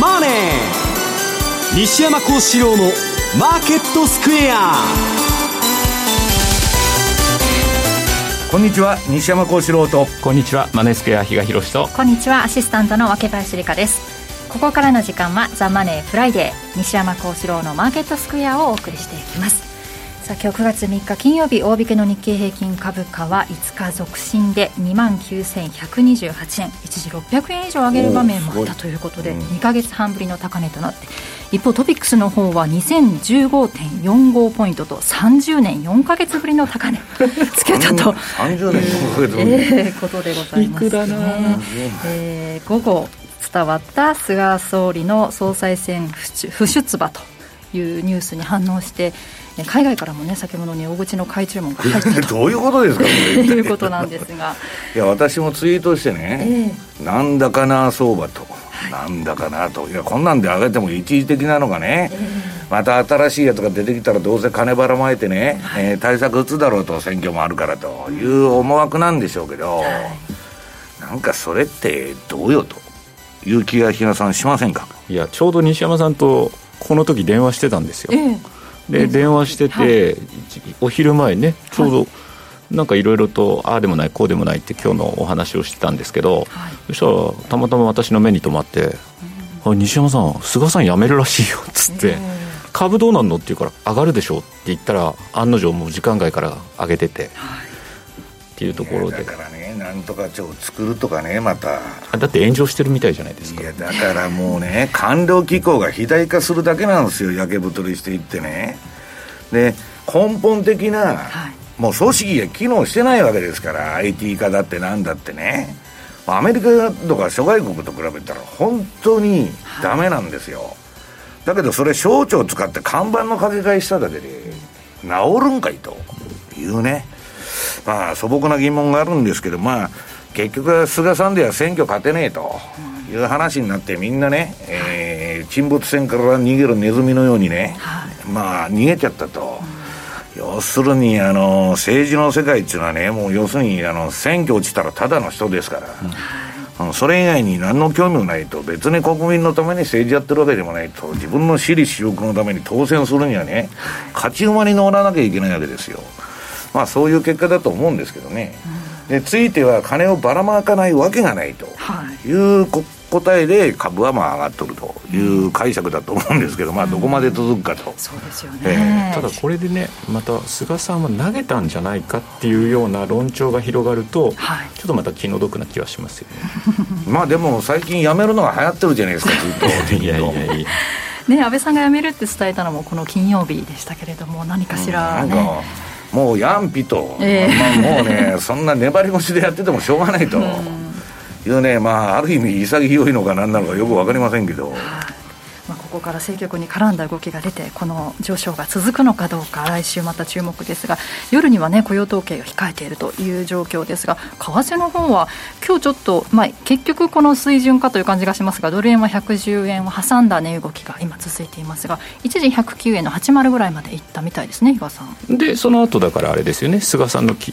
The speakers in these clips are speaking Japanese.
マネー」西山孝四郎の「マーケットスクエア」こんにちは西山孝四郎と。こんにちはマネースクエア比嘉宏と。こんにちはアシスタントの若林理香です。ここからの時間は「ザ・マネーフライデー西山孝四郎のマーケットスクエアをお送りしていきますさあ今日9月3日金曜日大引けの日経平均株価は5日続伸で2万9128円。一時600円以上上げる場面もあったということで、2か月半ぶりの高値となって一方トピックスの方は2015.45ポイントと30年4か月ぶりの高値。つけたと。30年4ヶ月ぶり、えー、ことでございます、ね、えー、午後伝わった菅総理の総裁選不出馬というニュースに反応して海外からもね先ほどに大口の買い注文が入った。どういうことですかと いうことなんですが。いや私もツイートしてね、えー、なんだかな相場と、はい、なんだかなと。いやこんなんで上げても一時的なのがね、えー、また新しいやつが出てきたらどうせ金ばらまいてね、はい、えー、対策打つだろうと選挙もあるからという思惑なんでしょうけど、はい、なんかそれってどうよという気が日野さんしませんか？いやちょうど西山さんとこの時電話してたんですよ、えーで電話してて、はい、お昼前ねちょうど、なんかいろいろとああでもないこうでもないって今日のお話をしてたんですけど、はい、そしたらたまたま私の目に留まって「うん、西山さん菅さん辞めるらしいよ」っつって。株どうなんのって言うから上がるでしょうって言ったら案の定もう時間外から上げてて、はい、っていうところで。だからねなんとか庁作るとかねまた。だって炎上してるみたいじゃないですか。いやだからもうね 官僚機構が肥大化するだけなんですよ焼け太りしていってね。で根本的な、はい、もう組織が機能してないわけですから IT 化だってなんだってね。アメリカとか諸外国と比べたら本当にダメなんですよ、はい、だけどそれ省庁使って看板の掛け替えしただけで治るんかいというねまあ素朴な疑問があるんですけどまあ結局は菅さんでは選挙勝てねえという話になってみんなね、えー、沈没船から逃げるネズミのようにね、はい、まあ逃げちゃったと。要するにあの政治の世界っていうのはねもう要するにあの選挙落ちたらただの人ですから、うん、それ以外に何の興味もないと。別に国民のために政治やってるわけでもないと。自分の私利私欲のために当選するにはね勝ち馬に乗らなきゃいけないわけですよまあそういう結果だと思うんですけどね、でついては金をばらまかないわけがないと。い。う答えで株はまあ上がっとるという解釈だと思うんですけど、まあどこまで続くかと、そうですよね、ただこれでねまた菅さんは投げたんじゃないかっていうような論調が広がると、はい、ちょっとまた気の毒な気はしますよね。まあでも最近やめるのが流行ってるじゃないですかずっと いやいやいや。ね、安倍さんが辞めるって伝えたのもこの金曜日でしたけれども何かしら、ね、うんもうやんぴと、えー、まあ、もうねそんな粘り腰でやっててもしょうがないと。いうねまあある意味潔いのか何なのかよく分かりませんけど。こから政局に絡んだ動きが出てこの上昇が続くのかどうか来週また注目ですが夜にはね雇用統計が控えているという状況ですが為替の方は今日ちょっと、まあ、結局この水準かという感じがしますがドル円は110円を挟んだ値動きが今続いていますが一時109円の80ぐらいまでいったみたいですね伊賀さん。でその後だからあれですよね菅さんのき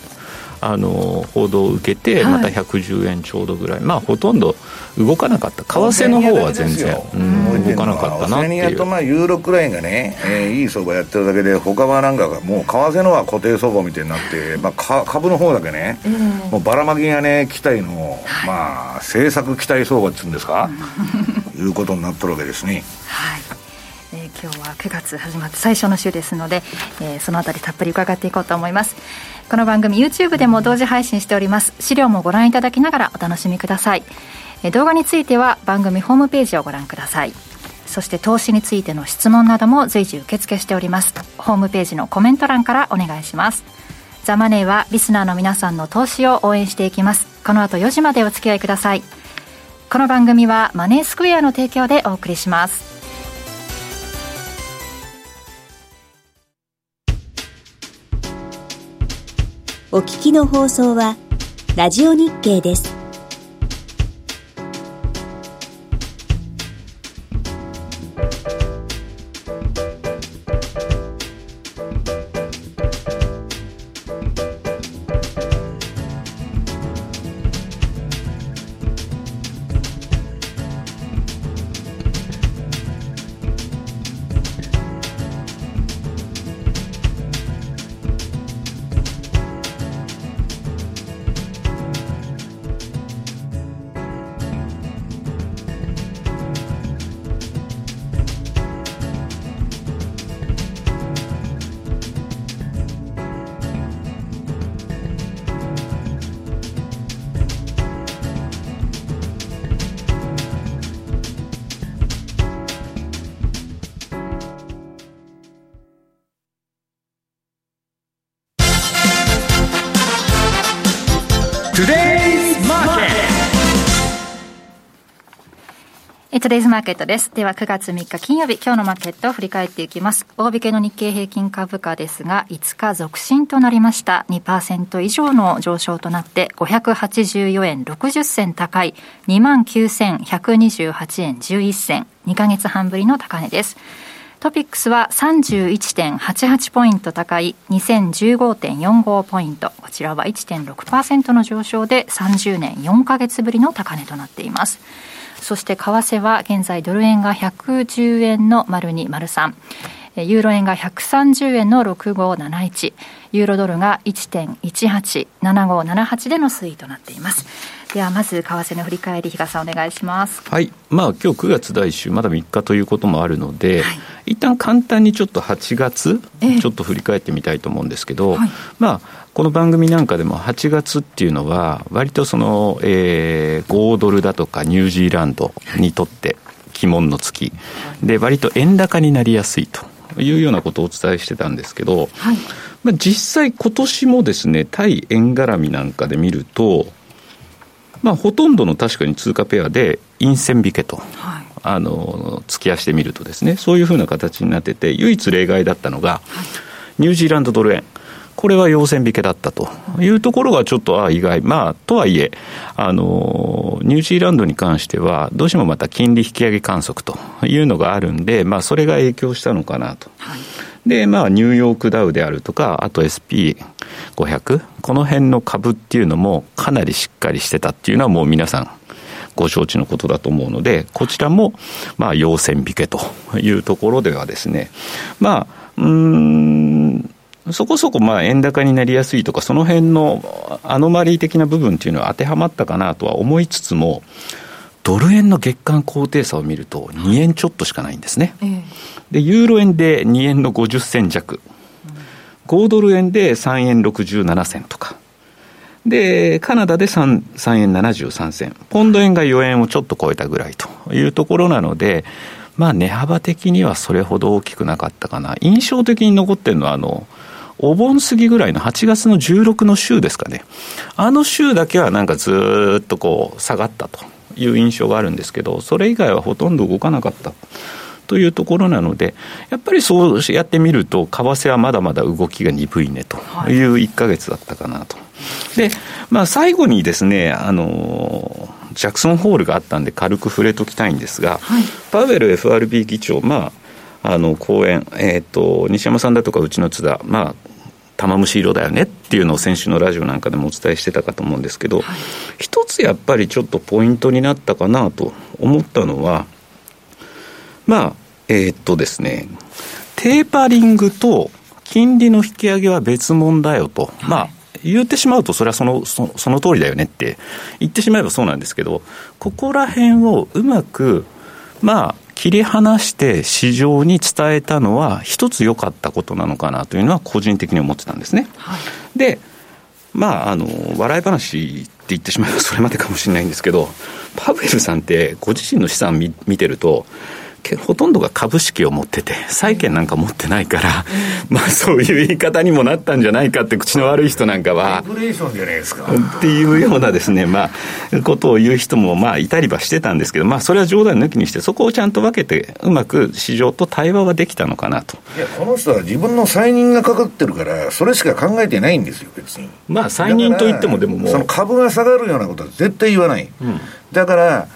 あの報道を受けて、また110円ちょうどぐらい、まあ、ほとんど動かなかった、為替の方は全然、うん、動かなかったなっていう。とまあユーロくらいがね、えー、いい相場やってるだけで、他はなんかが、もう為替のは固定相場みたいになって、まあ、か株の方だけね、もうばらまきがね、期待の、まあ、政策期待相場っていうんですか、いうことになってるわけですね。はい。えー、今日は9月始まって最初の週ですので、えー、そのあたりたっぷり伺っていこうと思いますこの番組 YouTube でも同時配信しております。資料もご覧いただきながらお楽しみください。動画については番組ホームページをご覧ください。そして投資についての質問なども随時受付しております。ホームページのコメント欄からお願いします。ザ・マネーはリスナーの皆さんの投資を応援していきます。この後4時までお付き合いください。この番組はマネースクエアの提供でお送りします。お聞きの放送は、ラジオ日経です。トデイズマーケットです。では9月3日金曜日、今日のマーケットを振り返っていきます。大引けの日経平均株価ですが、5日続伸となりました。2%以上の上昇となって、584円60銭高い、29,128円11銭、2ヶ月半ぶりの高値です。トピックスは31.88ポイント高い2015.45ポイント。こちらは1.6%の上昇で30年4ヶ月ぶりの高値となっています。そして為替は現在ドル円が110円の丸2丸3ユーロ円が130円の6571ユーロドルが1.187578での推移となっています。ではまず為替の振り返り、比嘉さん、お願いします。はい。まあ今日9月第1週、まだ3日ということもあるので、はい、一旦簡単にちょっと8月、ちょっと振り返ってみたいと思うんですけど、はい、まあ、この番組なんかでも8月っていうのは、割とその、えー、5ドルだとかニュージーランドにとって鬼門の月、で、割と円高になりやすいと。いうようなことをお伝えしてたんですけど、はい、まあ、実際今年もですね対円絡みなんかで見るとまあ、ほとんどの確かに通貨ペアで陰線引けと、はい、あの突き足してみるとですねそういうふうな形になってて唯一例外だったのが、はい、ニュージーランドドル円これは陽線引けだったというところがちょっとあ意外まあとはいえあのニュージーランドに関してはどうしてもまた金利引き上げ観測というのがあるんでまあそれが影響したのかなと。はいで、まあ、ニューヨークダウであるとか、あと SP500、この辺の株っていうのもかなりしっかりしてたっていうのはもう皆さんご承知のことだと思うので、こちらも、まあ、陽線引けというところではですね、まあ、うん、そこそこまあ円高になりやすいとか、その辺のアノマリー的な部分っていうのは当てはまったかなとは思いつつも、ドル円の月間高低差を見ると、2円ちょっとしかないんですね。で、ユーロ円で2円の50銭弱。5ドル円で3円67銭とか。で、カナダで 3, 3円73銭。ポンド円が4円をちょっと超えたぐらいというところなので、まあ値幅的にはそれほど大きくなかったかな。印象的に残ってるのは、あの、お盆過ぎぐらいの8月の16の週ですかね。あの週だけはなんかずっとこう下がったと。いう印象があるんですけど、それ以外はほとんど動かなかった。というところなので、やっぱりそうやってみると、為替はまだまだ動きが鈍いねという1か月だったかなと。で、まあ、最後にですね、あのジャクソンホールがあったんで、軽く触れときたいんですが、はい、パウエル FRB 議長、まあ、あの講演、えーと、西山さんだとかうちの津田、まあ、玉虫色だよねっていうのを先週のラジオなんかでもお伝えしてたかと思うんですけど、はい、一つやっぱりちょっとポイントになったかなと思ったのは、まあ、えー、っとですね、テーパリングと金利の引き上げは別物だよと。はい、まあ言ってしまうと、それはそのそその通りだよねって言ってしまえばそうなんですけど、ここら辺をうまく、まあ、切り離して市場に伝えたのは、一つ良かったことなのかなというのは、個人的に思ってたんですね。はい、で、まあ、あの笑い話って言ってしまえばそれまでかもしれないんですけど、パウエルさんって、ご自身の資産見見てると、ほとんどが株式を持ってて、債券なんか持ってないから、まあそういう言い方にもなったんじゃないかって、口の悪い人なんかは。レーションじゃないですか。っていうようなですね、まあ、ことを言う人もまあいたりはしてたんですけど、まあそれは冗談抜きにして、そこをちゃんと分けて、うまく市場と対話はできたのかなと。いや、この人は自分の再任がかかってるから、それしか考えてないんですよ、別に。まあ再任といっても、でももう。その株が下がるようなことは絶対言わない。うん、だから、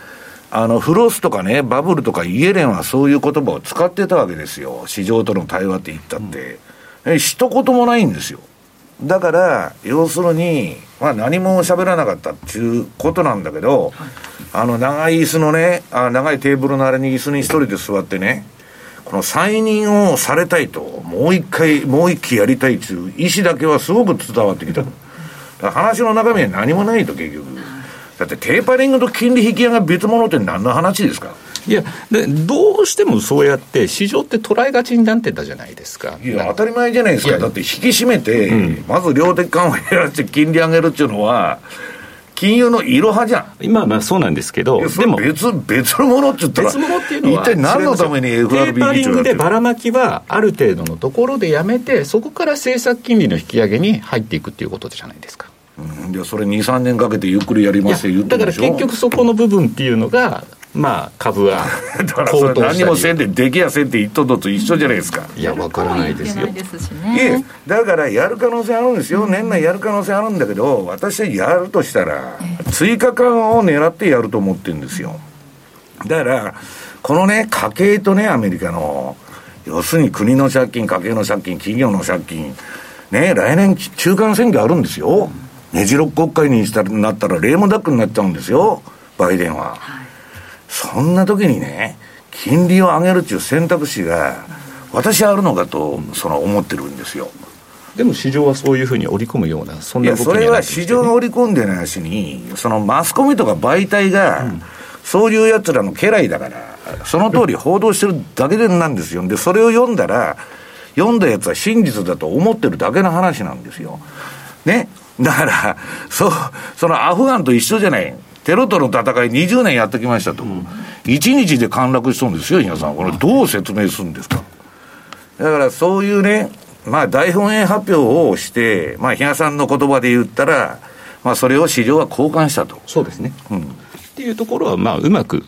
あの、フロスとかね、バブルとかイエレンはそういう言葉を使ってたわけですよ。市場との対話って言ったって。うん、え一言もないんですよ。だから、要するに、まあ何も喋らなかったっていうことなんだけど、はい、あの長い椅子のね、あ長いテーブルのあれに椅子に一人で座ってね、この再任をされたいと、もう一回、もう一期やりたいっていう意思だけはすごく伝わってきた。話の中身は何もないと結局。だってテーパリングと金利引き上げ別物って何の話ですか？いやで、どうしてもそうやって、市場って捉えがちになってたじゃないですか。いや、当たり前じゃないですか、だって引き締めて、うん、まず量的緩和やらせて金利上げるっていうのは、金融のいろはじゃん。今まあそうなんですけど、でも別、別のものって言ったら、別物っていうのは、一体何のために FRB テーパリングでばらまきは、ある程度のところでやめて、そこから政策金利の引き上げに入っていくっていうことじゃないですか。うん、いやそれ23年かけてゆっくりやりますって言ってだから結局そこの部分っていうのがまあ株は だからそれ何もせんでできやせんって言っとと一緒じゃないですか。いやわからないですよ。いえだからやる可能性あるんですよ、年内やる可能性あるんだけど私はやるとしたら追加緩和を狙ってやると思ってるんですよ。だからこのね家計とねアメリカの要するに国の借金家計の借金企業の借金ね来年中間選挙あるんですよねじろ国会にしたなったらレームダックになっちゃうんですよバイデンは。はいそんな時にね、金利を上げるっていう選択肢が、私はあるのかと、その思ってるんですよ。でも市場はそういうふうに織り込むような、そんな動きにそれは市場が織り込んでないしに、そのマスコミとか媒体が、そういうやつらの家来だから、その通り報道してるだけでなんですよ。で、それを読んだら、読んだやつは真実だと思ってるだけの話なんですよ。ね。だから、そう、そのアフガンと一緒じゃない。テロとの戦い20年やってきましたと。うん、1日で陥落しそうですよ、皆さん。これどう説明するんですか？だからそういうね、まあ大本営発表をして、まあ比嘉さんの言葉で言ったら、まあそれを市場は交換したと。そうですね。うん。っていうところは、まあうまく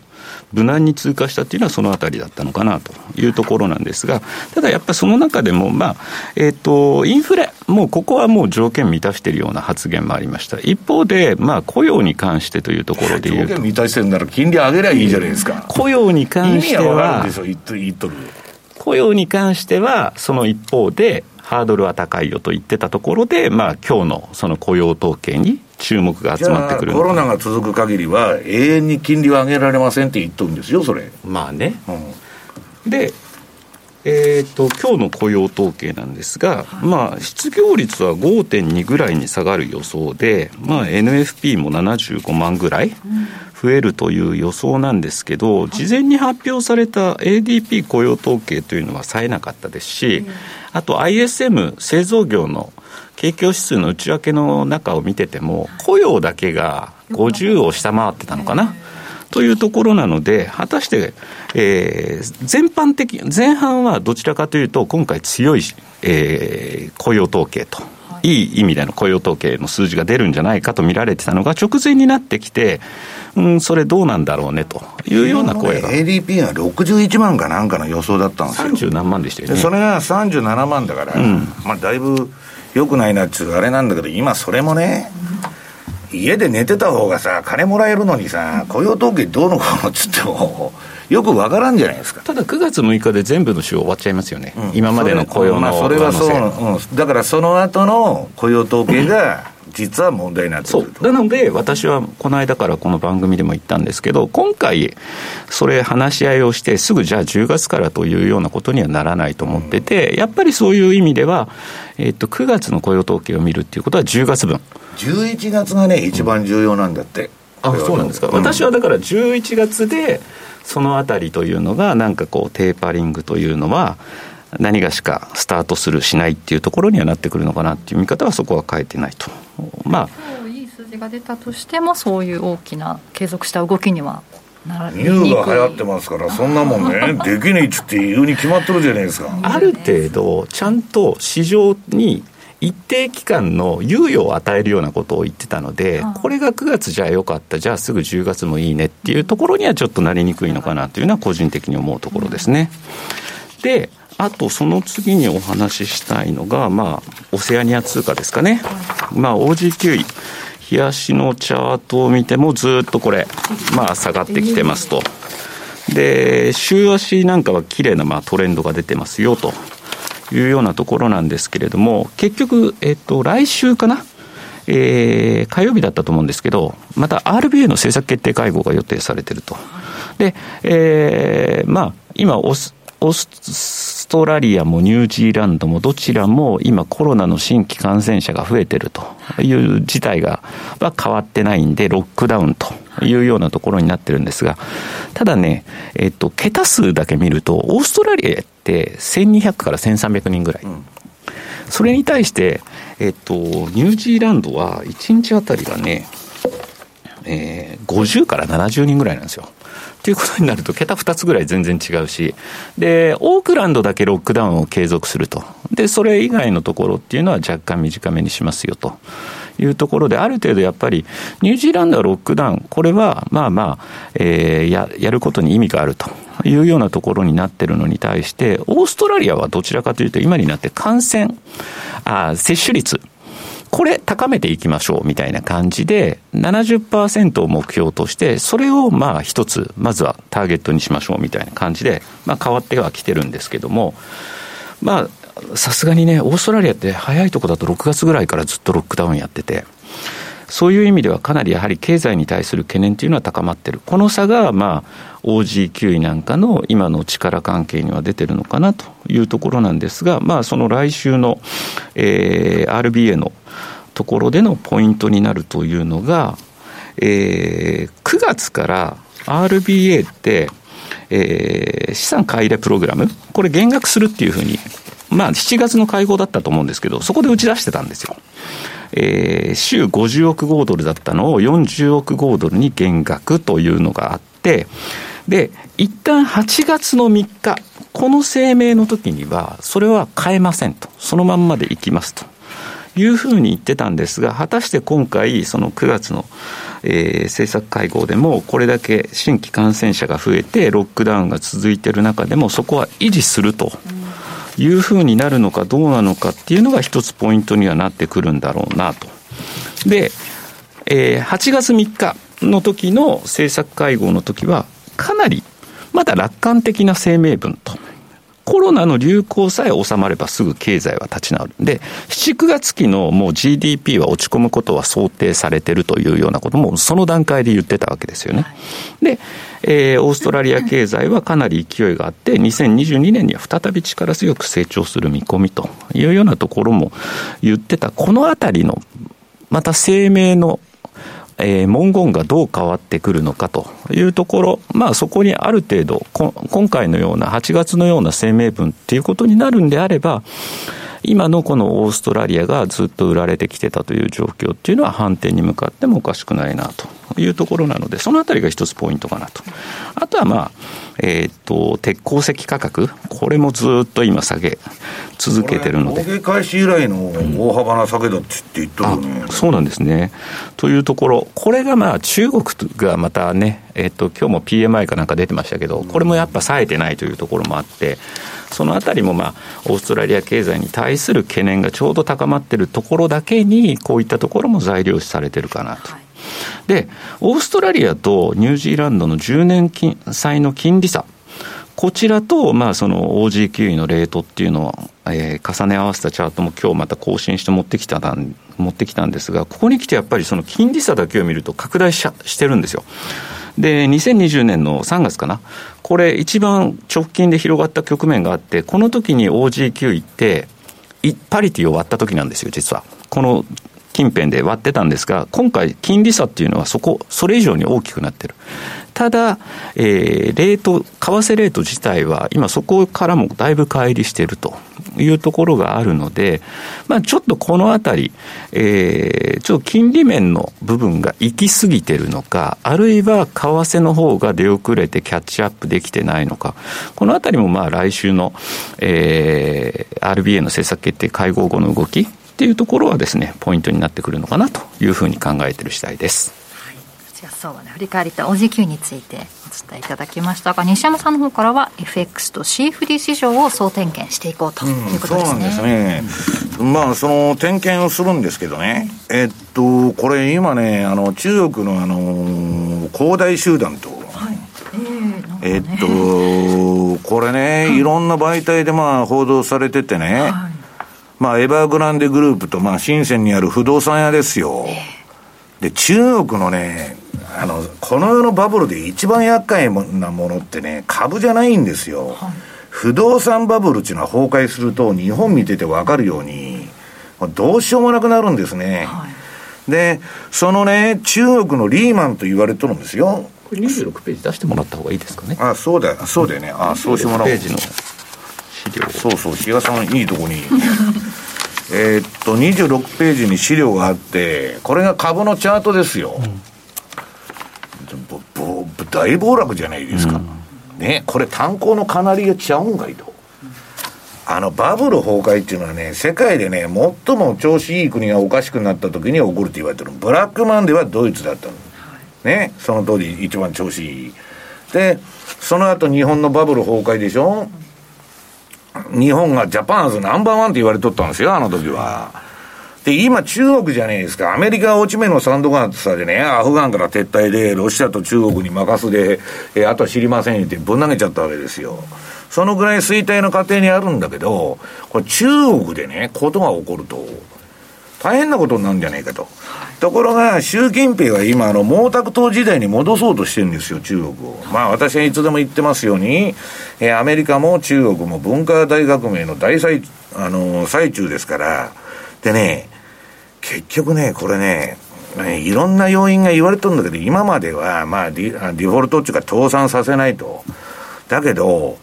無難に通過したっていうのはそのあたりだったのかなというところなんですが、ただやっぱりその中でも、まあ、えっ、ー、と、インフレ、もうここはもう条件満たしているような発言もありました。一方で、まあ、雇用に関してというところでいうと。条件満たしてるなら金利上げりゃいいじゃないですか。雇用に関しては、雇用に関しては、その一方で、ハードルは高いよと言ってたところで、まあ今日のその雇用統計に注目が集まってくるコロナが続く限りは、永遠に金利は上げられませんって言っとるんですよ、それ。まあね。うん、で、えーと、今日の雇用統計なんですが、まあ、失業率は5.2ぐらいに下がる予想で、まあ、NFP も75万ぐらい増えるという予想なんですけど、事前に発表された ADP 雇用統計というのは冴えなかったですし、あと ISM 製造業の景況指数の内訳の中を見てても、雇用だけが50を下回ってたのかな？というところなので、果たして、えー、全般的、前半はどちらかというと、今回強い、えー、雇用統計と。いい意味での雇用統計の数字が出るんじゃないかと見られてたのが、直前になってきて、うん、それどうなんだろうねというような声が。ね、ADP が61万かなんかの予想だったんですよ。30何万でしたよね。それが37万だから、うん、まあだいぶよくないなっつうあれなんだけど、今それもね、家で寝てた方がさ、金もらえるのにさ、雇用統計どうのこうのっつっても、よくわからんじゃないですか。ただ9月6日で全部の週終わっちゃいますよね。うん、今までの雇用の、まあ、それはそう、うん、だからその後の雇用統計が、実は問題になってくるなので、私はこの間からこの番組でも言ったんですけど、今回、それ話し合いをして、すぐじゃあ10月からというようなことにはならないと思ってて、うん、やっぱりそういう意味では、えっと、9月の雇用統計を見るっていうことは10月分。11月がね、一番重要なんだって。うん、あそうなんですか、うん、私はだから11月で、そのあたりというのが、なんかこう、テーパリングというのは、何がしかスタートするしないっていうところにはなってくるのかなっていう見方はそこは変えてないと。まあ。いい数字が出たとしてもそういう大きな継続した動きにはならニューが流行ってますからそんなもんね。できねえっつって言うに決まってるじゃないですか。ある程度ちゃんと市場に一定期間の猶予を与えるようなことを言ってたので、これが9月じゃあよかった、じゃあすぐ10月もいいねっていうところにはちょっとなりにくいのかなというのは個人的に思うところですね。で、あとその次にお話ししたいのが、まあ、オセアニア通貨ですかね。まあ、OG9 位。冷やしのチャートを見てもずっとこれ、まあ下がってきてますと。で、週足なんかは綺麗なまあトレンドが出てますよというようなところなんですけれども、結局、えっと、来週かな？えー、火曜日だったと思うんですけど、また RBA の政策決定会合が予定されてると。で、えー、まあ、今オス、オストラリアもニュージーランドもどちらも今コロナの新規感染者が増えてるという事態がは変わってないんで、ロックダウンというようなところになってるんですが、ただね、えっと、桁数だけ見ると、オーストラリアって1200から1300人ぐらい。うんそれに対して、えっと、ニュージーランドは1日あたりがね、えー、50から70人ぐらいなんですよ。っていうことになると、桁2つぐらい全然違うし、で、オークランドだけロックダウンを継続すると。で、それ以外のところっていうのは若干短めにしますよというところで、ある程度やっぱり、ニュージーランドはロックダウン、これはまあまあ、えー、ややることに意味があるというようなところになってるのに対して、オーストラリアはどちらかというと、今になって感染、あ接種率、これ高めていきましょうみたいな感じで、70%を目標として、それをまあ一つ、まずはターゲットにしましょうみたいな感じで、まあ変わってはきてるんですけども、まあ、さすがにね、オーストラリアって早いとこだと6月ぐらいからずっとロックダウンやってて、そういう意味ではかなりやはり経済に対する懸念というのは高まっている。この差が、まあ、OG9 位なんかの今の力関係には出てるのかなというところなんですが、まあ、その来週の、えー、RBA のところでのポイントになるというのが、えー、9月から RBA って、えー、資産買い入れプログラム、これ減額するっていうふうに、まあ7月の会合だったと思うんですけど、そこで打ち出してたんですよ。えー、週50億豪ドルだったのを40億豪ドルに減額というのがあって、で、一旦8月の3日、この声明の時には、それは変えませんと。そのまんまでいきますと。いうふうに言ってたんですが、果たして今回、その9月の、えー、政策会合でも、これだけ新規感染者が増えて、ロックダウンが続いている中でも、そこは維持すると。いうふうになるのかどうなのかっていうのが一つポイントにはなってくるんだろうなと。で、えー、8月3日の時の政策会合の時は、かなりまだ楽観的な声明文と。コロナの流行さえ収まればすぐ経済は立ち直る。で、7、9月期のもう GDP は落ち込むことは想定されてるというようなこともその段階で言ってたわけですよね。で、えー、オーストラリア経済はかなり勢いがあって、2022年には再び力強く成長する見込みというようなところも言ってた、このあたりの、また声明のえー、文言がどう変わってくるのかというところ、まあそこにある程度、今回のような8月のような声明文っていうことになるんであれば、今のこのオーストラリアがずっと売られてきてたという状況っていうのは反転に向かってもおかしくないなと。いうところなので、そのあたりが一つポイントかなと。あとはまあ、えっ、と、鉄鉱石価格、これもずっと今下げ続けてるので。上げ開始以来の大幅な下げだって言ってるよね、うん、そうなんですね。というところ、これがまあ中国がまたね、えっ、と、今日も PMI かなんか出てましたけど、これもやっぱ冴えてないというところもあって、そのあたりもまあ、オーストラリア経済に対する懸念がちょうど高まっているところだけに、こういったところも材料視されてるかなと。はいで、オーストラリアとニュージーランドの10年金債の金利差、こちらと、まあ、その OG9 のレートっていうのを、えー、重ね合わせたチャートも今日また更新して持ってきた持ってきたんですが、ここに来てやっぱりその金利差だけを見ると拡大ししてるんですよ。で、2020年の3月かな。これ一番直近で広がった局面があって、この時に OG9 って、パリティを割った時なんですよ、実は。この近辺で割ってたんですが、今回、金利差っていうのはそこ、それ以上に大きくなってる。ただ、えー、レート、為替レート自体は、今そこからもだいぶ乖離しているというところがあるので、まあ、ちょっとこのあたり、えー、ちょっと金利面の部分が行き過ぎてるのか、あるいは為替の方が出遅れてキャッチアップできてないのか、このあたりもまあ来週の、えー、RBA の政策決定会合後の動き、っていうところはですね、ポイントになってくるのかなというふうに考えている次第です。はい、じゃあ相場の振り返りと OG9 についてお伝えいただきましたが、西山さんの方からは FX と CFD 市場を総点検していこうということですね。うん、そうなんですね。まあ、その点検をするんですけどね、えっと、これ今ね、あの、中国のあの、恒大集団と、はいえー、っと、これね、いろんな媒体でまあ報道されててね、はいまあ、エバーグランデグループと、まあ、深センにある不動産屋ですよ。で、中国のね、あの、この世のバブルで一番厄介なものってね、株じゃないんですよ。はい、不動産バブルっていうのは崩壊すると、日本見ててわかるように、どうしようもなくなるんですね。はい、で、そのね、中国のリーマンと言われてるんですよ。これ26ページ出してもらった方がいいですかね。あ、そうだよ、そうだよね。あ、そうしてもらおう。ページの。資料。そうそう比嘉さんいいとこに。えっと26ページに資料があってこれが株のチャートですよ、うん、大暴落じゃないですか、うん、ねこれ炭鉱のカナリアちゃうんかいと。あのバブル崩壊っていうのはね、世界でね、最も調子いい国がおかしくなった時に起こるって言われてる。ブラックマンデーはドイツだったの。ね、その通り一番調子いい。で、その後日本のバブル崩壊でしょ日本がジャパンズナンバーワンって言われとったんですよ、あの時は。で、今中国じゃねえですか。アメリカは落ち目のサンドガンさでね、アフガンから撤退で、ロシアと中国に任すで、えあとは知りませんってぶん投げちゃったわけですよ。そのぐらい衰退の過程にあるんだけど、これ中国でね、ことが起こると、大変なことになるんじゃないかと。ところが、習近平は今、あの、毛沢東時代に戻そうとしてるんですよ、中国を。まあ、私はいつでも言ってますように、えー、アメリカも中国も文化大革命の大最、あのー、最中ですから、でね、結局ね、これね、いろんな要因が言われてるんだけど、今までは、まあディ、デフォルトっていうか倒産させないと。だけど、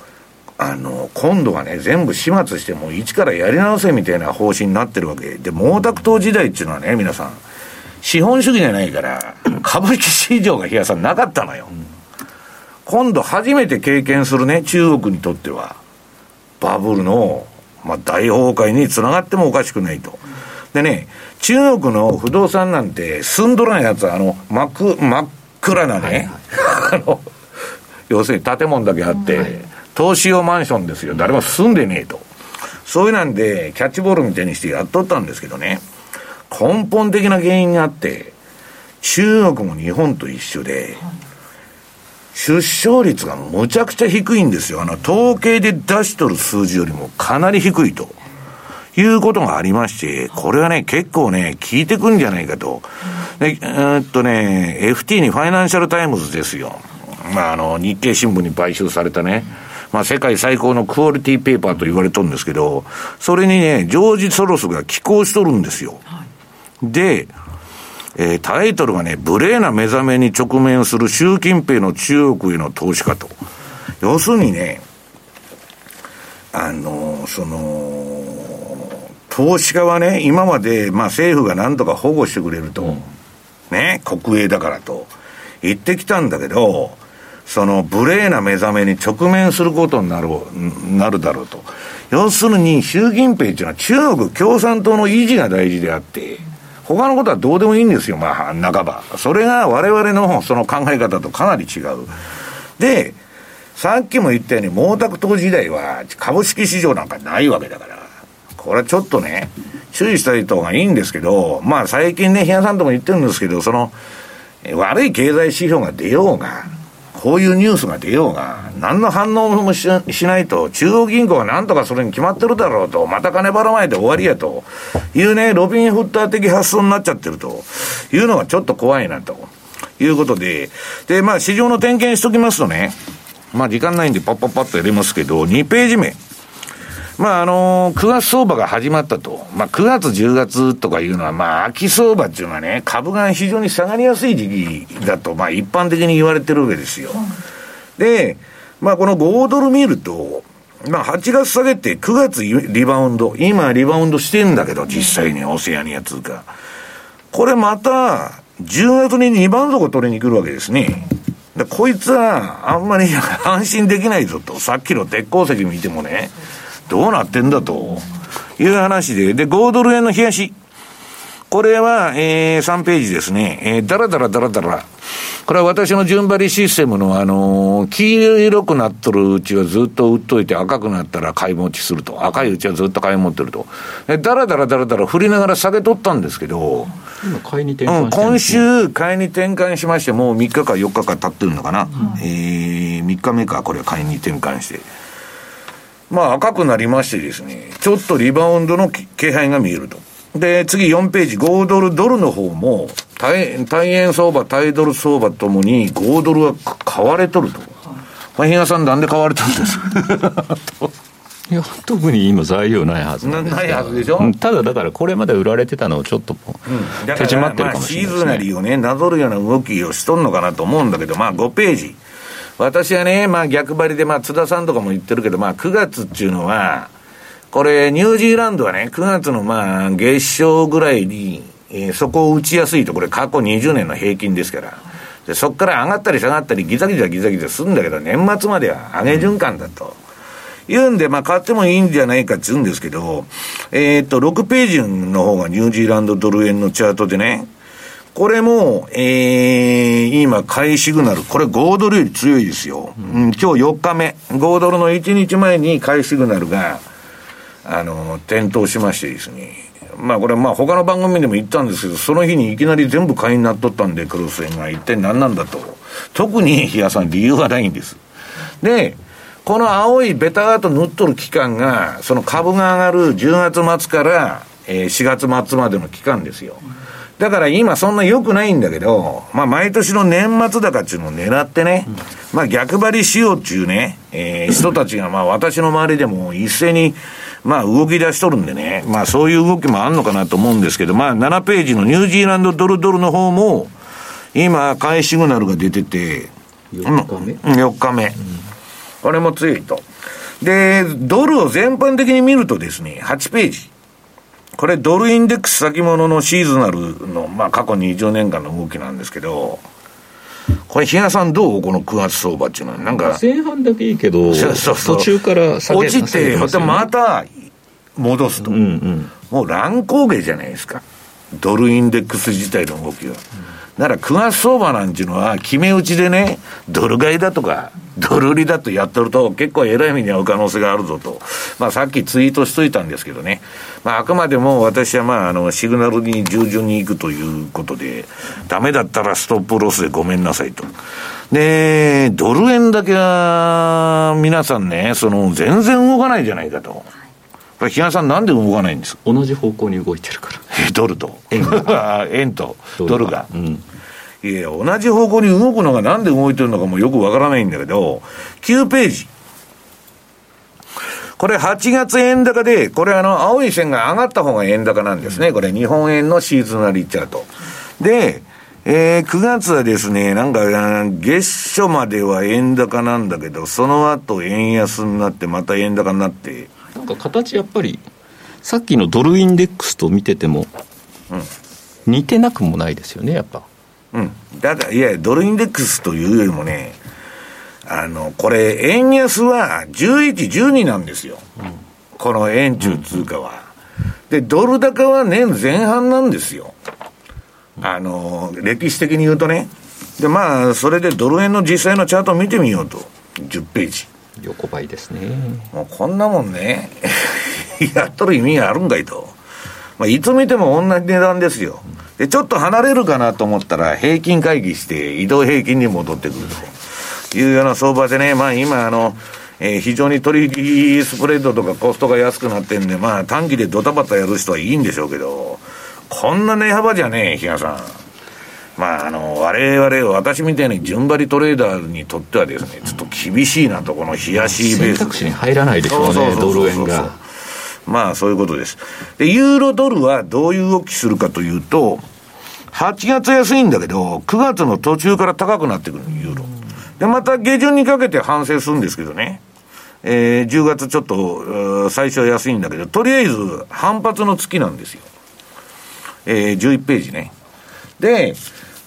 あの、今度はね、全部始末しても一からやり直せみたいな方針になってるわけ。で、毛沢東時代っていうのはね、皆さん、資本主義じゃないから、株式市場が冷やさなかったのよ。今度初めて経験するね、中国にとっては、バブルの、まあ、大崩壊につながってもおかしくないと。でね、中国の不動産なんて、住んどらんやつは、あの、真っ真っ暗なね、はいはい、あの、要するに建物だけあって、はい、投資用マンションですよ。誰も住んでねえと。そういうなんで、キャッチボールみたいにしてやっとったんですけどね、根本的な原因があって、中国も日本と一緒で、出生率がむちゃくちゃ低いんですよ。あの、統計で出しとる数字よりもかなり低いと。いうことがありまして、これはね、結構ね、効いてくんじゃないかと。で、えー、っとね、FT にファイナンシャルタイムズですよ。まあ、あの、日経新聞に買収されたね、まあ、世界最高のクオリティペーパーと言われとるんですけど、それにね、ジョージ・ソロスが寄稿しとるんですよ。で、えー、タイトルがね、無礼な目覚めに直面する習近平の中国への投資家と。要するにね、あの、その、投資家はね、今まで、まあ、政府がなんとか保護してくれると、うん、ね、国営だからと言ってきたんだけど、その無礼な目覚めに直面することになるなるだろうと。要するに、習近平っていうのは中国共産党の維持が大事であって、他のことはどうでもいいんですよ、まあ、半ば。それが我々のその考え方とかなり違う。で、さっきも言ったように、毛沢東時代は株式市場なんかないわけだから。これはちょっとね、注意したい方がいいんですけど、まあ最近ね、日野さんとも言ってるんですけど、その、悪い経済指標が出ようが、こういうニュースが出ようが、何の反応もしないと、中央銀行は何とかそれに決まってるだろうと、また金ばらまいて終わりやというね、ロビン・フッター的発想になっちゃってるというのがちょっと怖いなということで、で、まあ市場の点検しときますとね、まあ時間ないんでパッパッパッとやりますけど、2ページ目。まあ、あのー、9月相場が始まったと。まあ、9月、10月とかいうのは、まあ、秋相場っていうのはね、株が非常に下がりやすい時期だと、まあ、一般的に言われてるわけですよ。で、まあ、この5ドル見ると、まあ、8月下げて9月リバウンド。今、リバウンドしてんだけど、実際にオセアニア通貨。これまた、10月に2番底取りに来るわけですね。でこいつは、あんまり 安心できないぞと。さっきの鉄鉱石見てもね。どうなってんだという話で、で、5ドル円の冷やし。これは、えー、3ページですね。えー、だらだらだらだら。これは私の順張りシステムの、あのー、黄色くなっとるうちはずっと売っといて赤くなったら買い持ちすると。赤いうちはずっと買い持ってると。だらだらだらだら振りながら下げとったんですけど、今買いに転換、うん、今週買いに転換しまして、もう3日か4日か経ってるのかな。うん、えー、3日目か、これ買いに転換して。まあ赤くなりましてですね、ちょっとリバウンドの気配が見えると。で、次4ページ、5ドルドルの方も、対対円相場、対ドル相場ともに5ドルは買われとると。まあ、比嘉さんなんで買われたんです？いや、特に今材料ないはずなないはずでしょ？ただだからこれまで売られてたのをちょっと、うん、手締まってるかもしれない、ね、シーズナリーをね、なぞるような動きをしとんのかなと思うんだけど、まあ5ページ。私はね、まあ逆張りで、まあ津田さんとかも言ってるけど、まあ9月っていうのは、これ、ニュージーランドはね、9月のまあ月賞ぐらいに、えー、そこを打ちやすいと、これ過去20年の平均ですから。で、そこから上がったり下がったり、ギザギザギザギザするんだけど、年末までは上げ循環だと。言うんで、まあ、買ってもいいんじゃないかって言うんですけど、えー、っと、6ページの方がニュージーランドドル円のチャートでね、これも、えー、今、買いシグナル、これ5ドルより強いですよ。うん、今日4日目、5ドルの1日前に買いシグナルが、あの、点灯しましてですね。まあこれまあ他の番組でも言ったんですけど、その日にいきなり全部買いになっとったんで、クロス円が一体何なんだと。特に、日野さん理由はないんです。で、この青いベターと塗っとる期間が、その株が上がる10月末から、えー、4月末までの期間ですよ。だから今そんな良くないんだけど、まあ毎年の年末高っていうのを狙ってね、まあ逆張りしようっていうね、えー、人たちがまあ私の周りでも一斉に、まあ動き出しとるんでね、まあそういう動きもあんのかなと思うんですけど、まあ7ページのニュージーランドドルドルの方も、今、買いシグナルが出てて、4日目、うん、4日目。うんこれも強いと。で、ドルを全般的に見るとですね、8ページ。これドルインデックス先物のシーズナルの、まあ過去20年間の動きなんですけど、これ、比嘉さんどうこの9月相場っていうのは？なんか。前半だけいいけど、そうそう途中から下げ落ちて、またまた戻すと。うんうん、もう乱高下じゃないですか。ドルインデックス自体の動きは。うんだから9月相場なんていうのは、決め打ちでね、ドル買いだとか、ドル売りだとやってると、結構偉い目に遭う可能性があるぞと。まあさっきツイートしといたんですけどね。まああくまでも私はまああの、シグナルに従順に行くということで、ダメだったらストップロスでごめんなさいと。で、ドル円だけは、皆さんね、その、全然動かないじゃないかと。これ、比嘉さん、なんで動かないんですか？同じ方向に動いてるから。ドルと。円 円とドルが。うん、いや、同じ方向に動くのがなんで動いてるのかもよくわからないんだけど、9ページ。これ8月円高で、これあの、青い線が上がった方が円高なんですね。これ日本円のシーズナリーチャート。で、えー、9月はですね、なんか、月初までは円高なんだけど、その後円安になって、また円高になって、なんか形やっぱり、さっきのドルインデックスと見てても、似てなくもないですよね、やっぱ。うん。だから、いや、ドルインデックスというよりもね、あの、これ、円安は11、12なんですよ。うん、この円中通貨は。で、ドル高は年前半なんですよ。あの、歴史的に言うとね。で、まあ、それでドル円の実際のチャートを見てみようと。10ページ。横ばいですね。もうこんなもんね、やっとる意味があるんかいと。まあ、いつ見ても同じ値段ですよ。で、ちょっと離れるかなと思ったら、平均会議して移動平均に戻ってくるというような相場でね、まあ今あの、えー、非常に取引スプレッドとかコストが安くなってんで、まあ短期でドタバタやる人はいいんでしょうけど、こんな値幅じゃねえ、比嘉さん。まあ、あの、我々、私みたいに順張りトレーダーにとってはですね、ちょっと厳しいなと、この冷やしベース。選択肢に入らないでしょうね、ドル円が。まあ、そういうことです。で、ユーロドルはどういう動きするかというと、8月安いんだけど、9月の途中から高くなってくるユーロ。で、また下旬にかけて反省するんですけどね。えー、10月ちょっと、最初は安いんだけど、とりあえず反発の月なんですよ。えー、11ページね。で、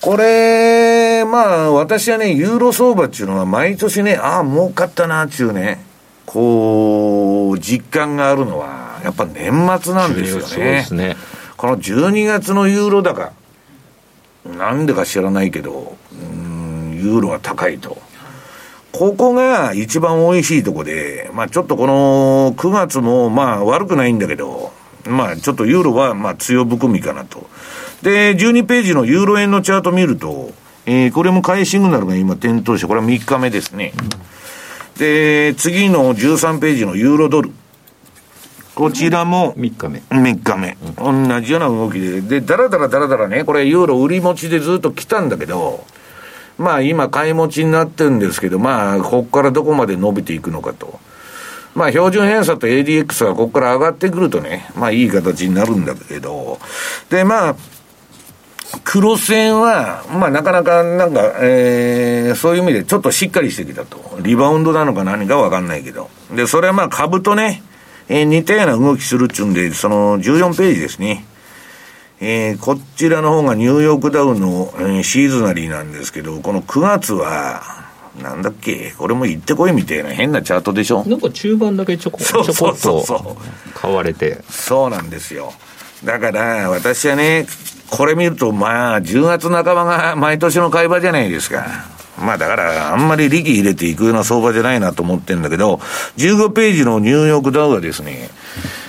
これ、まあ、私はね、ユーロ相場っていうのは毎年ね、ああ、儲かったなっていうね、こう、実感があるのは、やっぱ年末なんですよね。ね。この12月のユーロ高、なんでか知らないけど、うん、ユーロが高いと。ここが一番美味しいとこで、まあちょっとこの9月もまあ悪くないんだけど、まあちょっとユーロはまあ強含みかなと。で、12ページのユーロ円のチャート見ると、えー、これも買いシグナルが今点灯して、これは3日目ですね。で、次の13ページのユーロドル。こちらも、3日目。3日目。うん、同じような動きで。で、だらだらだらだらね、これユーロ売り持ちでずっと来たんだけど、まあ今買い持ちになってるんですけど、まあ、ここからどこまで伸びていくのかと。まあ、標準偏差と ADX がここから上がってくるとね、まあいい形になるんだけど、で、まあ、黒線は、まあなかなかなんか、えー、そういう意味でちょっとしっかりしてきたと。リバウンドなのか何かわかんないけど。で、それはまあ株とね、えー、似たような動きするっちゅうんで、その14ページですね。えー、こちらの方がニューヨークダウンの、えー、シーズナリーなんですけど、この9月は、なんだっけこれも行ってこいみたいな変なチャートでしょ。なんか中盤だけちょこちょこっと買われて。そうなんですよ。だから私はねこれ見るとまあ10月半ばが毎年の買い場じゃないですかまあだから、あんまり力入れていくような相場じゃないなと思ってんだけど、15ページのニューヨークダウはですね、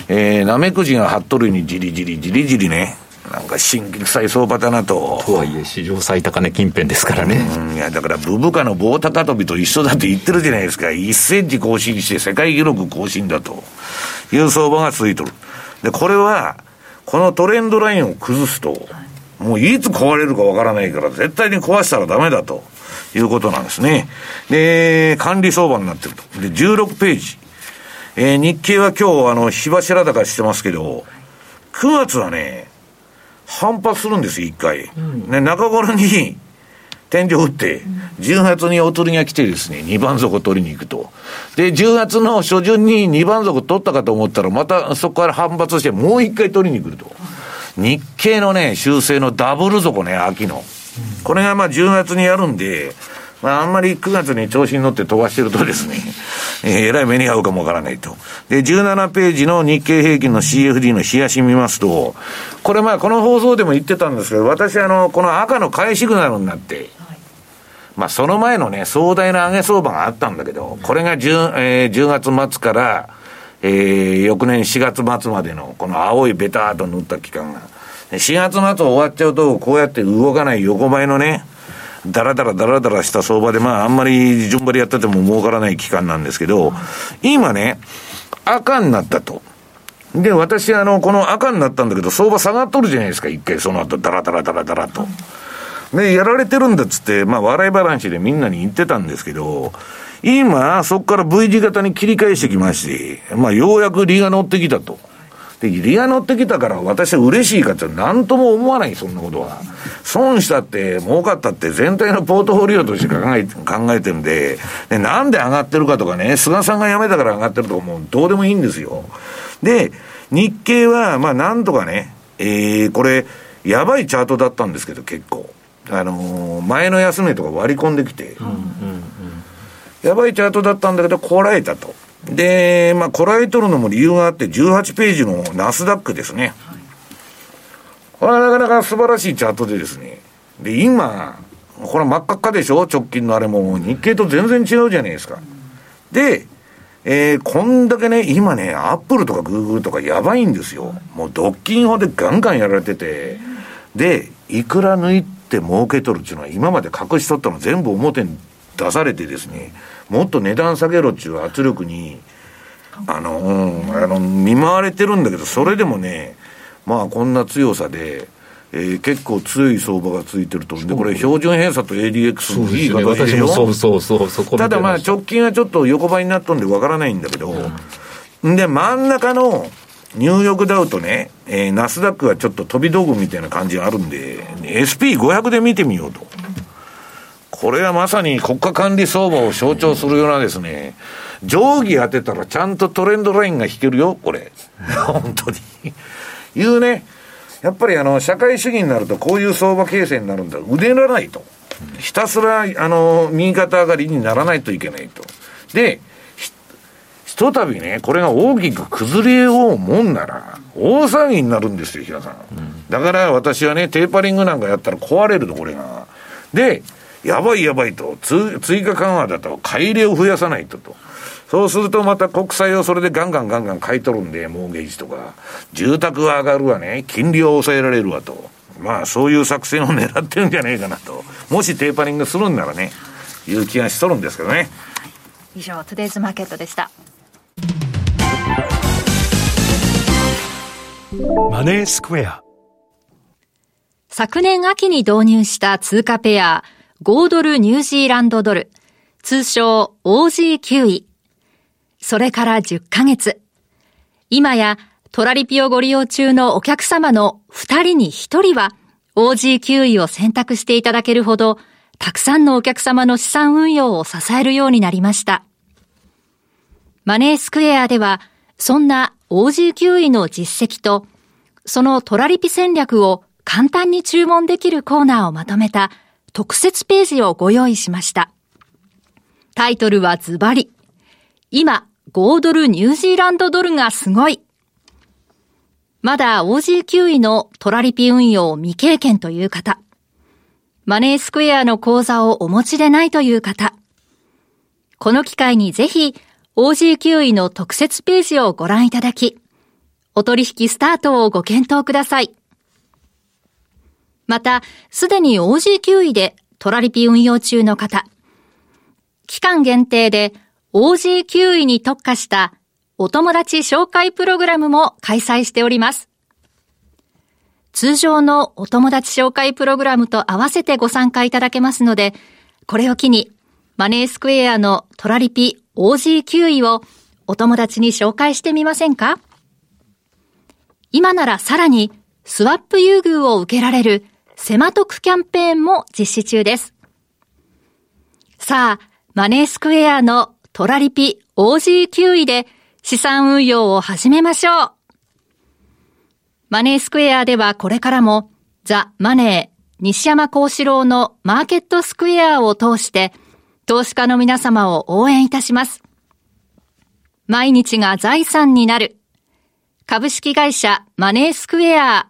えー、ナメクジが張っとるにじりじりじりじりね、なんか新規臭い相場だなと。とはいえ、史上最高値近辺ですからね。うん、いや、だから、ブブカの棒高跳びと一緒だって言ってるじゃないですか。1センチ更新して世界記録更新だという相場が続いてる。で、これは、このトレンドラインを崩すと、もういつ壊れるかわからないから、絶対に壊したらダメだということなんですね。で、管理相場になってると。で、16ページ。えー、日経は今日、あの、火柱高してますけど、9月はね、反発するんですよ、一回。うん、ね、中頃に、天井打って、10月におとりが来てですね、2番底取りに行くと。で、10月の初旬に2番底取ったかと思ったら、またそこから反発して、もう一回取りに来ると。日経のね、修正のダブル底ね、秋の。これがまあ10月にやるんで、まあ、あんまり9月に調子に乗って飛ばしてるとですね、えー、えらい目に遭うかもわからないと。で、17ページの日経平均の CFD の冷やし見ますと、これまあ、この放送でも言ってたんですけど、私あの、この赤の買いシグナルになって、まあ、その前のね、壮大な上げ相場があったんだけど、これが 10,、えー、10月末から、えー、翌年4月末までの、この青いベターと塗った期間が、4月末終わっちゃうと、こうやって動かない横ばいのね、だらだらだらだらした相場で、まあ、あんまり順張りやってても儲からない期間なんですけど、今ね、赤になったと。で、私、あの、この赤になったんだけど、相場下がっとるじゃないですか、一回、その後、だらだらだらだらと。で、やられてるんだっつって、まあ、笑い話でみんなに言ってたんですけど、今、そこから V 字型に切り返してきまして、まあ、ようやく利が乗ってきたと。で、利が乗ってきたから私は嬉しいかって何とも思わない、そんなことは。損したって、儲かったって全体のポートフォリオとして考え考えてるんで、で、なんで上がってるかとかね、菅さんが辞めたから上がってるとかもうどうでもいいんですよ。で、日経は、まあなんとかね、えー、これ、やばいチャートだったんですけど、結構。あのー、前の安値とか割り込んできて、うんうんうん、やばいチャートだったんだけど、こらえたと。で、まあ、こらえとるのも理由があって、18ページのナスダックですね。これはなかなか素晴らしいチャートでですね。で、今、これ真っ赤っかでしょ？直近のあれも。日経と全然違うじゃないですか。で、えー、こんだけね、今ね、アップルとかグーグルとかやばいんですよ。もう、ドッキン法でガンガンやられてて。で、いくら抜いて儲けとるっていうのは、今まで隠しとったの全部表に出されてですね、もっと値段下げろっていう圧力に、あの、うん、あの、見舞われてるんだけど、それでもね、まあこんな強さで、えー、結構強い相場がついてると。で、これ、標準偏差と ADX のいい形でしょ、そうそうそうそこた。だまあ、直近はちょっと横ばいになったんでわからないんだけど、うん、で、真ん中のニューヨークダウとね、えー、ナスダックがちょっと飛び道具みたいな感じがあるんで、SP500 で見てみようと。これはまさに国家管理相場を象徴するようなですね、定規当てたらちゃんとトレンドラインが引けるよ、これ。本当に。いうね、やっぱりあの、社会主義になるとこういう相場形成になるんだ。腕らないと。ひたすら、あの、右肩上がりにならないといけないと。で、ひ、ひとたびね、これが大きく崩れようもんなら、大騒ぎになるんですよ、平さん。だから私はね、テーパリングなんかやったら壊れると、これが。で、やばいやばいと、追加緩和だと、買い入れを増やさないとと。そうするとまた国債をそれでガンガンガンガン買い取るんで、モーゲージとか。住宅は上がるわね、金利を抑えられるわと。まあそういう作戦を狙ってるんじゃねえかなと。もしテーパリングするんならね、いう気がしとるんですけどね。以上、トゥデイズマーケットでした。マネースクエア。昨年秋に導入した通貨ペア、5ドルニュージーランドドル、通称 OG9 位。それから10ヶ月。今やトラリピをご利用中のお客様の2人に1人は OG9 位を選択していただけるほど、たくさんのお客様の資産運用を支えるようになりました。マネースクエアでは、そんな OG9 位の実績と、そのトラリピ戦略を簡単に注文できるコーナーをまとめた特設ページをご用意しました。タイトルはズバリ。今、5ドルニュージーランドドルがすごい。まだ OG9 位のトラリピ運用未経験という方。マネースクエアの口座をお持ちでないという方。この機会にぜひ OG9 位の特設ページをご覧いただき、お取引スタートをご検討ください。また、すでに OG9 位でトラリピ運用中の方、期間限定で OG9 位に特化したお友達紹介プログラムも開催しております。通常のお友達紹介プログラムと合わせてご参加いただけますので、これを機にマネースクエアのトラリピ OG9 位をお友達に紹介してみませんか？今ならさらにスワップ優遇を受けられるセマトクキャンペーンも実施中です。さあ、マネースクエアのトラリピ OG9 位で資産運用を始めましょう。マネースクエアではこれからもザ・マネー西山幸四郎のマーケットスクエアを通して投資家の皆様を応援いたします。毎日が財産になる株式会社マネースクエア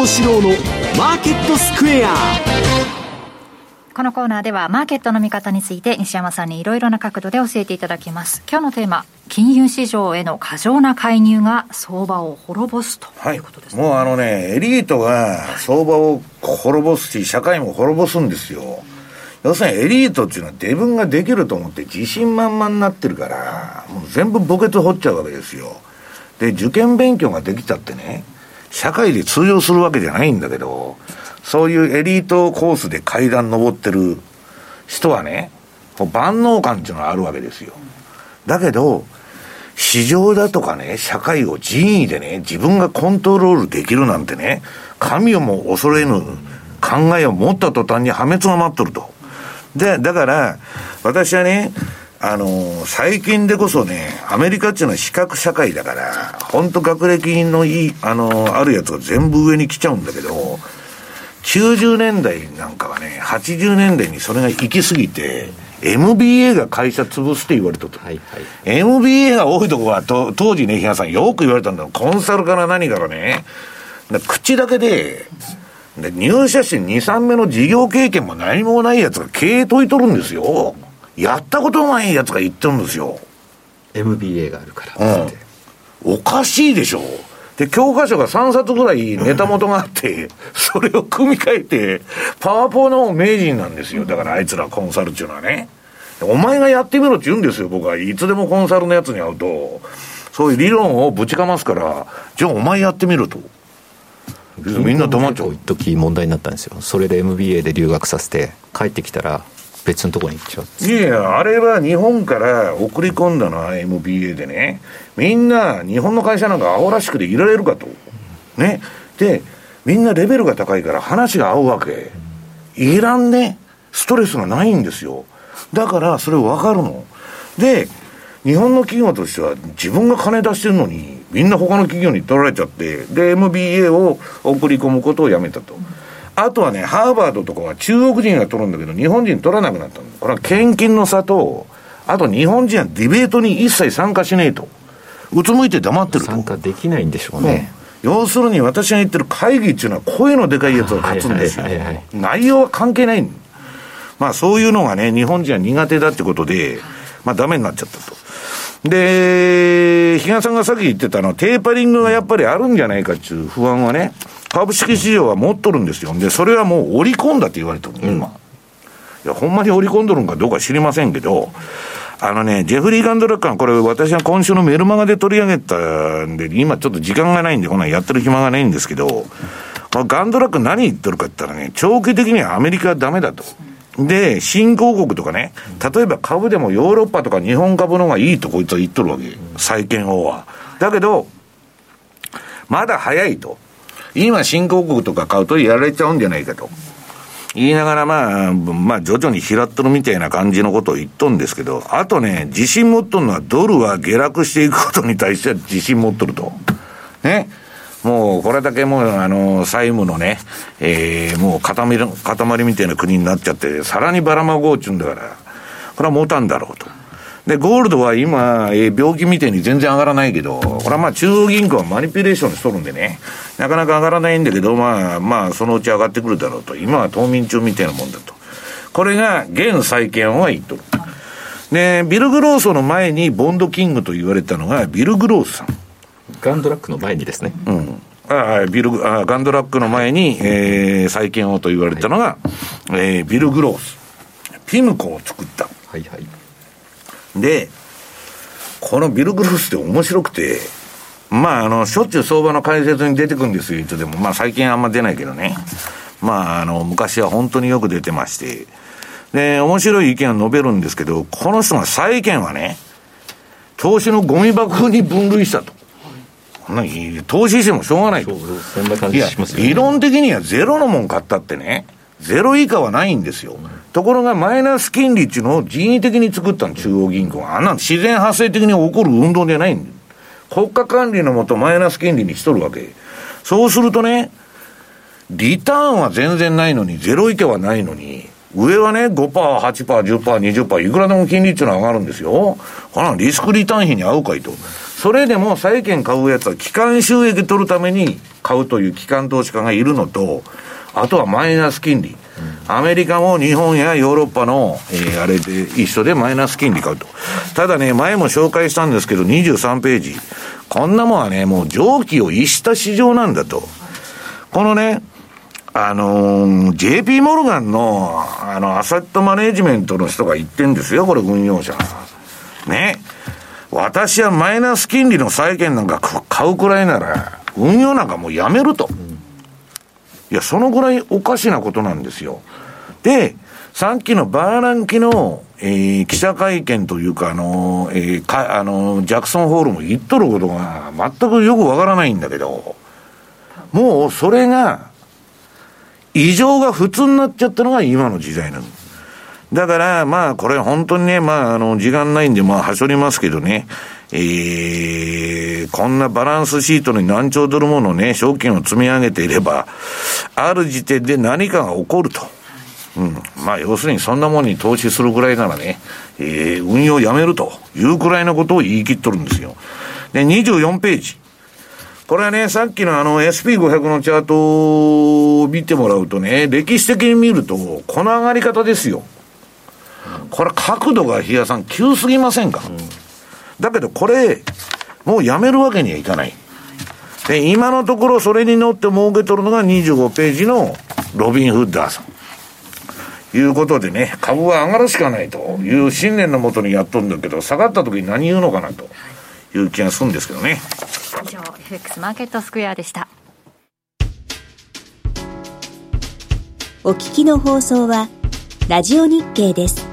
幸四郎のマーケットスクエア。このコーナーではマーケットの見方について西山さんにいろいろな角度で教えていただきます。今日のテーマ金融市場への過剰な介入が相場を滅ぼすと。い。うことです、ね、はい、もうあのねエリートが相場を滅ぼすし社会も滅ぼすんですよ。要するにエリートっていうのは自分ができると思って自信満々になってるからもう全部墓穴掘っちゃうわけですよ。で受験勉強ができたってね社会で通用するわけじゃないんだけど、そういうエリートコースで階段登ってる人はね、万能感っていうのがあるわけですよ。だけど、市場だとかね、社会を人為でね、自分がコントロールできるなんてね、神をも恐れぬ考えを持った途端に破滅が待っとると。で、だから、私はね、あの、最近でこそね、アメリカっていうのは資格社会だから、本当学歴のいい、あの、あるやつが全部上に来ちゃうんだけど、90年代なんかはね、80年代にそれが行き過ぎて、MBA が会社潰すって言われたと。はいはい、MBA が多いとこはと、当時ね、比嘉さんよく言われたんだコンサルから何からね、口だけで、で入社して2、3目の事業経験も何もないやつが経営解いとるんですよ。やったことないやつが言ってるんですよ。MBA があるからって、うん、おかしいでしょ。で、教科書が3冊ぐらいネタ元があって、それを組み替えて、パワポの名人なんですよ。だからあいつらコンサルっていうのはね。お前がやってみろって言うんですよ、僕はいつでもコンサルのやつに会うと。そういう理論をぶちかますから、じゃあお前やってみろと。みんな黙っちゃう。一時問題になったんですよ。それで MBA で留学させて、帰ってきたら、別のところに行っちゃういやいや、あれは日本から送り込んだのは MBA でね、みんな日本の会社なんか青らしくでいられるかと。ね。で、みんなレベルが高いから話が合うわけ。いらんね。ストレスがないんですよ。だから、それ分かるの。で、日本の企業としては自分が金出してるのに、みんな他の企業に取られちゃって、で、MBA を送り込むことをやめたと。あとはね、ハーバードとかは中国人が取るんだけど、日本人取らなくなったこれは献金の差と、あと日本人はディベートに一切参加しねえと。うつむいて黙ってると。参加できないんでしょうね。要するに私が言ってる会議っていうのは声のでかいやつが勝つんですよ。内容は関係ない。まあそういうのがね、日本人は苦手だってことで、まあダメになっちゃったと。で、比嘉さんがさっき言ってたのは、テーパリングがやっぱりあるんじゃないかっていう不安はね、株式市場は持っとるんですよ。で、それはもう織り込んだって言われてる、今。いや、ほんまに織り込んどるんかどうか知りませんけど、あのね、ジェフリー・ガンドラッカー、これ私は今週のメルマガで取り上げたんで、今ちょっと時間がないんで、こんなんやってる暇がないんですけど、ガンドラック何言ってるかって言ったらね、長期的にはアメリカはダメだと。で、新興国とかね、例えば株でもヨーロッパとか日本株の方がいいとこいつは言っとるわけ。債券法は。だけど、まだ早いと。今新興国とか買うとやられちゃうんじゃないかと。言いながらまあ、まあ徐々に拾っとるみたいな感じのことを言っとんですけど、あとね、自信持っとるのはドルは下落していくことに対しては 自信持っとると。ね。もうこれだけもうあの債務のね、えー、もう塊塊みたいな国になっちゃって、さらにばらまごうちゅうんだから、これは持たんだろうと。で、ゴールドは今、えー、病気みたいに全然上がらないけど、これはまあ中央銀行はマニピュレーションしとるんでね、なかなか上がらないんだけど、まあまあそのうち上がってくるだろうと。今は冬眠中みたいなもんだと。これが現債券は言っとる。で、ビル・グロースの前にボンドキングと言われたのがビル・グロースさん。ガンドラックの前にですね。うん。あビルあガンドラックの前に、えー、債券王と言われたのが、はい、えー、ビル・グロース。ピムコを作った。はいはい。で、このビル・グロースって面白くて、まあ、あの、しょっちゅう相場の解説に出てくるんですよ、いつでも。まあ、最近あんま出ないけどね。まあ、あの、昔は本当によく出てまして。で、面白い意見を述べるんですけど、この人が債券はね、投資のゴミ箱に分類したと。投資してもしょうがないと。そんな感じしますよ、ね、理論的にはゼロのもん買ったってね、ゼロ以下はないんですよ。ところがマイナス金利っていうのを人為的に作ったの、中央銀行が。あんな自然発生的に起こる運動じゃないん国家管理のもとマイナス金利にしとるわけ。そうするとね、リターンは全然ないのに、ゼロ以下はないのに、上はね、5%、8%、10%、20%、いくらでも金利っていうのは上がるんですよ。このリスクリターン比に合うかいと。それでも債券買うやつは機関収益取るために買うという機関投資家がいるのと、あとはマイナス金利。アメリカも日本やヨーロッパの、えー、あれで一緒でマイナス金利買うと。ただね、前も紹介したんですけど、23ページ。こんなもんはね、もう蒸気を逸した市場なんだと。このね、あのー、JP モルガンの、あの、アセットマネジメントの人が言ってんですよ、これ運用者。ね。私はマイナス金利の債券なんか買うくらいなら、運用なんかもうやめると。いや、そのぐらいおかしなことなんですよ。で、さっきのバーランキの、えー、記者会見というか、あのー、えー、か、あのー、ジャクソンホールも言っとることが全くよくわからないんだけど、もうそれが、異常が普通になっちゃったのが今の時代なの。だから、まあ、これ本当にね、まあ、あの、時間ないんで、まあ、はしょりますけどね、えー、こんなバランスシートに何兆ドルものね、賞金を積み上げていれば、ある時点で何かが起こると。うん。まあ、要するにそんなもんに投資するぐらいならね、えー、運用やめるというくらいのことを言い切っとるんですよ。で、24ページ。これはね、さっきのあの SP500 のチャートを見てもらうとね、歴史的に見ると、この上がり方ですよ。これ角度が、比嘉さん、急すぎませんか、うん、だけどこれ、もうやめるわけにはいかない。で、今のところそれに乗って儲け取るのが25ページのロビン・フッダーさん。いうことでね、株は上がるしかないという信念のもとにやっとるんだけど、下がった時に何言うのかなという気がするんですけどね。以上、FX マーケットスクエアでした。お聞きの放送は、ラジオ日経です。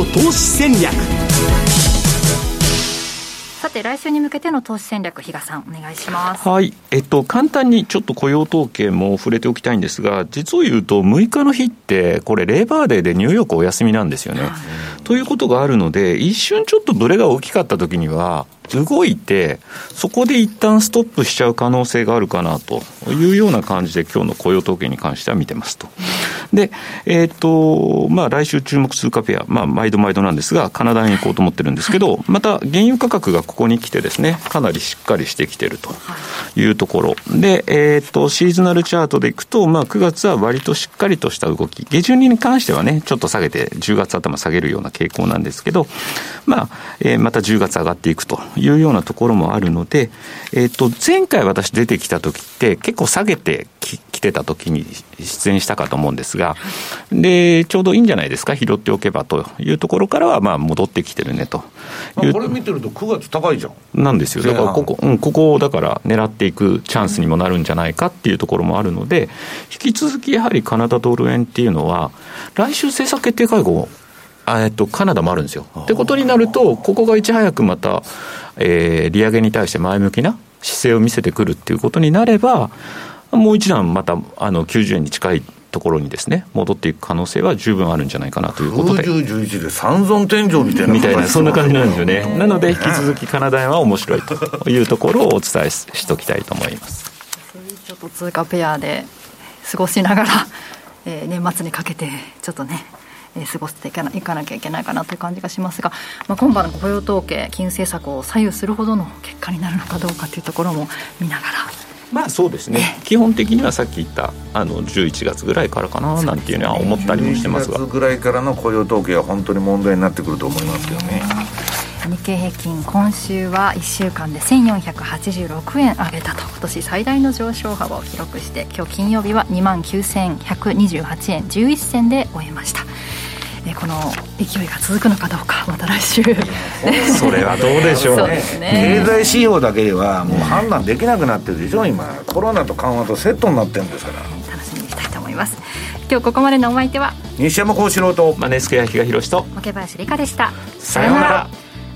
ケット投資戦略。さて来週に向けての投資戦略比嘉さんお願いします。はい。えっと簡単にちょっと雇用統計も触れておきたいんですが実を言うと6日の日ってこれレーバーデーでニューヨークお休みなんですよね、はい、ということがあるので一瞬ちょっとブレが大きかった時には動いて、そこで一旦ストップしちゃう可能性があるかなというような感じで、今日の雇用統計に関しては見てますと。で、えっ、ー、と、まあ、来週注目通貨ペア、まあ、毎度毎度なんですが、カナダ円行こうと思ってるんですけど、また、原油価格がここに来てですね、かなりしっかりしてきてるというところ。で、えっ、ー、と、シーズナルチャートでいくと、まあ、9月は割としっかりとした動き。下旬に関してはね、ちょっと下げて、10月頭下げるような傾向なんですけど、まあ、えー、また10月上がっていくというようなところもあるので、えっ、ー、と、前回私出てきた時って結構下げてきてた時に出演したかと思うんですが、で、ちょうどいいんじゃないですか、拾っておけばというところからは、まあ、戻ってきてるねとこれ見てると9月高いじゃん。なんですよ。だからここ、うん、ここをだから狙っていくチャンスにもなるんじゃないかっていうところもあるので、引き続きやはりカナダドル円っていうのは、来週政策決定会合えっと、カナダもあるんですよ。ってことになると、ここがいち早くまた、えー、利上げに対して前向きな姿勢を見せてくるっていうことになれば、もう一段またあの90円に近いところにですね、戻っていく可能性は十分あるんじゃないかなということで。90、11で三尊天井みたいな。みたいな、そんな感じなんですよね。なので、引き続きカナダ円は面白いというところをお伝えしおきたいと思います。ちょっと通貨ペアで過ごしながら、えー、年末にかけて、ちょっとね、えー、過ごしていかないかなきゃいけないかなという感じがしますが、まあ、今晩の雇用統計金融政策を左右するほどの結果になるのかどうかというところも見ながら。まあそうですね、基本的にはさっき言ったあの11月ぐらいからかななんていうのは思ったりもしてますが、11月ぐらいからの雇用統計は本当に問題になってくると思いますけどね。日経平均今週は1週間で1486円上げたと。今年最大の上昇幅を記録して今日金曜日は2万9128円11銭で終えました。えこの勢いが続くのかどうかまた来週。それはどうでしょう。ね、ね、経済指標だけではもう判断できなくなってるでしょ今。コロナと緩和とセットになってるんですから。楽しみにしたいと思います。今日ここまでのお相手は西山幸四郎とマネースクエア比嘉宏と桶林理香でした。さようなら